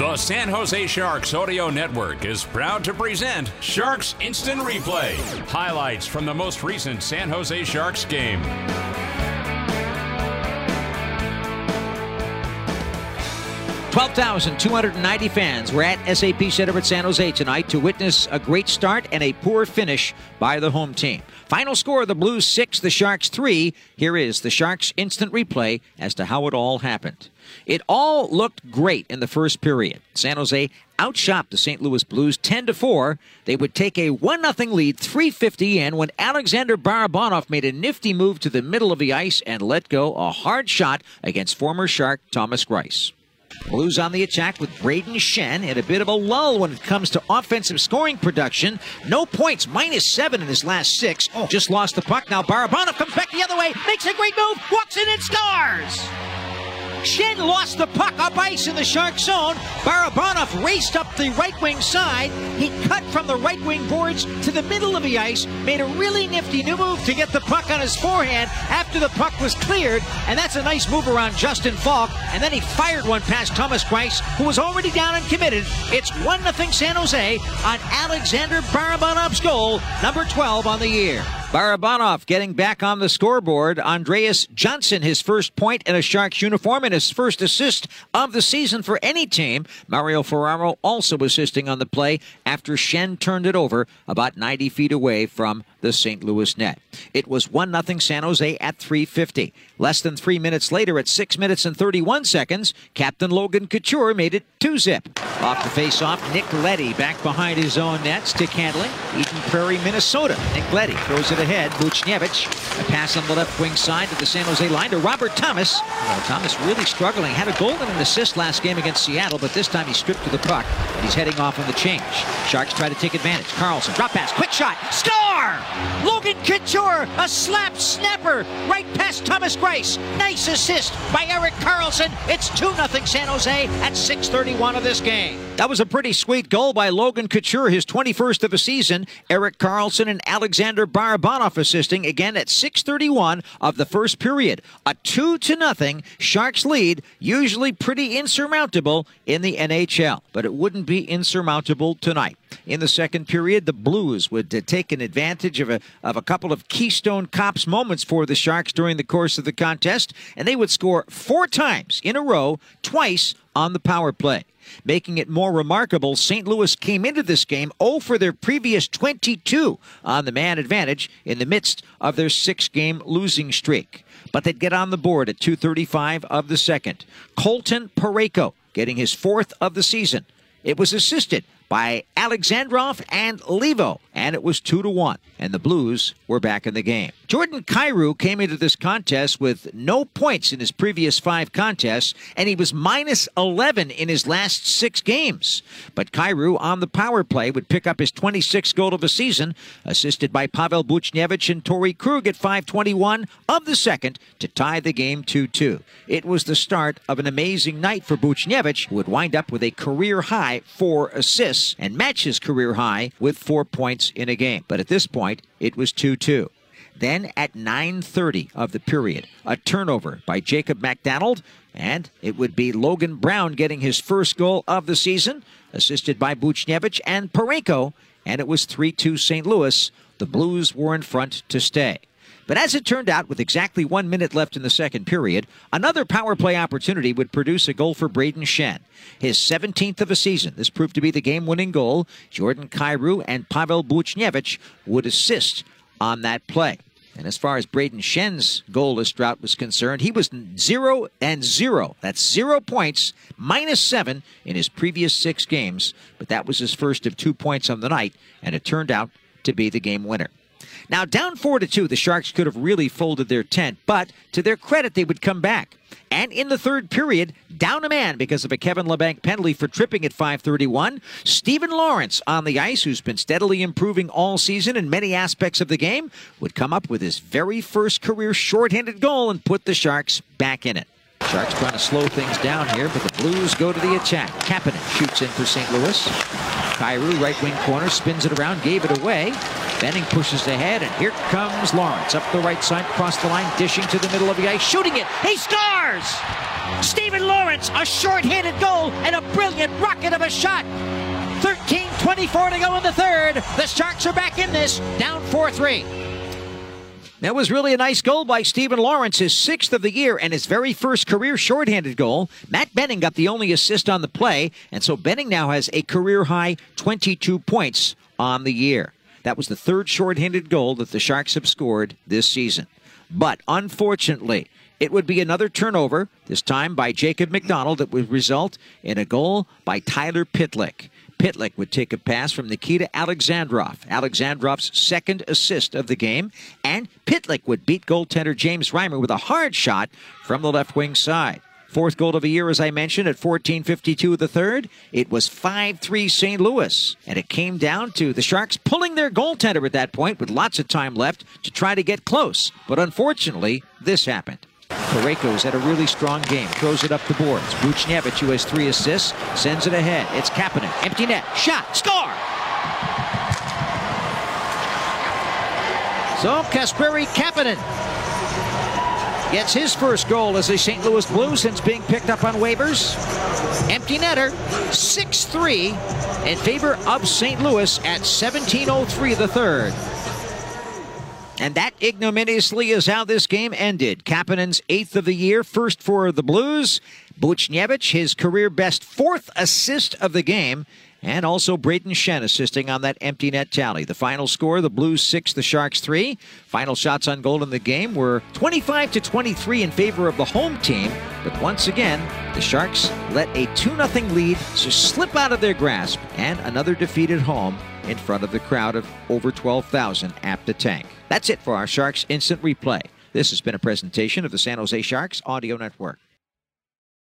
The San Jose Sharks Audio Network is proud to present Sharks Instant Replay. Highlights from the most recent San Jose Sharks game. 12,290 fans were at SAP Center at San Jose tonight to witness a great start and a poor finish by the home team. Final score the Blues 6, the Sharks 3. Here is the Sharks instant replay as to how it all happened. It all looked great in the first period. San Jose outshot the St. Louis Blues 10 to 4. They would take a 1 0 lead 350 in when Alexander Barabanov made a nifty move to the middle of the ice and let go a hard shot against former Shark Thomas Greiss. Blues on the attack with Brayden Schenn in a bit of a lull when it comes to offensive scoring production. No points, minus seven in his last six. Oh. Just lost the puck. Now Barabanov comes back the other way, makes a great move, walks in and scores! Schenn lost the puck up ice in the Shark zone. Barabanov raced up the right wing side. He cut from the right wing boards to the middle of the ice, made a really nifty new move to get the puck on his forehand after the puck was cleared. And that's a nice move around Justin Faulk. And then he fired one past Thomas Greiss, who was already down and committed. It's 1 0 San Jose on Alexander Barabanov's goal, number 12 on the year. Barabanov getting back on the scoreboard. Andreas Johnsson, his first point in a Sharks uniform and his first assist of the season for any team. Mario Ferraro also assisting on the play after Schenn turned it over about 90 feet away from the St. Louis net. It was 1 0 San Jose at 350. Less than three minutes later, at 6 minutes and 31 seconds, Captain Logan Couture made it 2 zip. Off the face off, Nick Leddy back behind his own net. Stick handling. Eden Prairie, Minnesota. Nick Leddy throws it ahead. Buchnevich. A pass on the left wing side to the San Jose line to Robert Thomas. Well, Thomas really struggling. Had a goal and an assist last game against Seattle, but this time he stripped to the puck and he's heading off on the change. Sharks try to take advantage. Karlsson. drop pass, quick shot, score! Logan Couture, a slap snapper right past Thomas Greiss. Nice assist by Erik Karlsson. It's 2 0 San Jose at 6.31 of this game. That was a pretty sweet goal by Logan Couture, his 21st of the season. Erik Karlsson and Alexander Barabanov assisting again at 6.31 of the first period. A 2 to nothing Sharks lead, usually pretty insurmountable in the NHL, but it wouldn't be insurmountable tonight. In the second period, the Blues would uh, take an advantage of a, of a couple of Keystone Cops moments for the Sharks during the course of the contest, and they would score four times in a row, twice on the power play. Making it more remarkable, St. Louis came into this game 0 for their previous 22 on the man advantage in the midst of their six game losing streak. But they'd get on the board at 235 of the second. Colton Parayko getting his fourth of the season. It was assisted by Alexandrov and Levo, and it was 2 to 1, and the Blues were back in the game. Jordan Kyrou came into this contest with no points in his previous five contests, and he was minus 11 in his last six games. But Kyrou on the power play would pick up his 26th goal of the season, assisted by Pavel Buchnevich and Torey Krug at 521 of the second to tie the game 2 2. It was the start of an amazing night for Buchnevich, who would wind up with a career high four assists and match his career high with four points in a game. But at this point, it was 2 2. Then at 9:30 of the period, a turnover by Jacob MacDonald, and it would be Logan Brown getting his first goal of the season, assisted by Buchnevich and Parayko, and it was 3-2 St. Louis. The Blues were in front to stay. But as it turned out, with exactly one minute left in the second period, another power play opportunity would produce a goal for Brayden Schenn. His 17th of a season. This proved to be the game winning goal. Jordan Kyrou and Pavel Buchnevich would assist on that play. And as far as Brayden Schenn's goalless drought was concerned, he was zero and zero. That's zero points, minus seven in his previous six games. But that was his first of two points on the night, and it turned out to be the game winner. Now, down 4 to 2, the Sharks could have really folded their tent, but to their credit, they would come back. And in the third period, down a man because of a Kevin Labanc penalty for tripping at 531. Steven Lorentz on the ice, who's been steadily improving all season in many aspects of the game, would come up with his very first career shorthanded goal and put the Sharks back in it. Sharks trying to slow things down here, but the Blues go to the attack. Kapanen shoots in for St. Louis. Kyrou, right wing corner, spins it around, gave it away. Benning pushes ahead, and here comes Lorentz up the right side, across the line, dishing to the middle of the ice, shooting it. He scores! Steven Lorentz, a short-handed goal and a brilliant rocket of a shot. 13-24 to go in the third. The Sharks are back in this, down 4-3. That was really a nice goal by Steven Lorentz, his sixth of the year and his very first career shorthanded goal. Matt Benning got the only assist on the play, and so Benning now has a career high 22 points on the year. That was the third shorthanded goal that the Sharks have scored this season. But unfortunately, it would be another turnover, this time by Jacob MacDonald, that would result in a goal by Tyler Pitlick. Pitlick would take a pass from Nikita Alexandrov, Alexandrov's second assist of the game, and Pitlick would beat goaltender James Reimer with a hard shot from the left wing side. Fourth goal of the year, as I mentioned, at 14.52 the third. It was 5-3 St. Louis. And it came down to the Sharks pulling their goaltender at that point with lots of time left to try to get close. But unfortunately, this happened. Parayko's had a really strong game. Throws it up the boards. Buchnevich, who has three assists, sends it ahead. It's Kapanen. Empty net. Shot. Score! So Kasperi Kapanen gets his first goal as a St. Louis Blue since being picked up on waivers. Empty netter, 6-3 in favor of St. Louis at 17.03 the third. And that ignominiously is how this game ended. Kapanen's eighth of the year, first for the Blues. Buchnevich, his career best fourth assist of the game. And also Brayden Schenn assisting on that empty net tally. The final score, the Blues 6, the Sharks 3. Final shots on goal in the game were 25 to 23 in favor of the home team. But once again, the Sharks let a 2 0 lead slip out of their grasp. And another defeat at home in front of the crowd of over 12,000 at the tank. That's it for our Sharks Instant Replay. This has been a presentation of the San Jose Sharks Audio Network.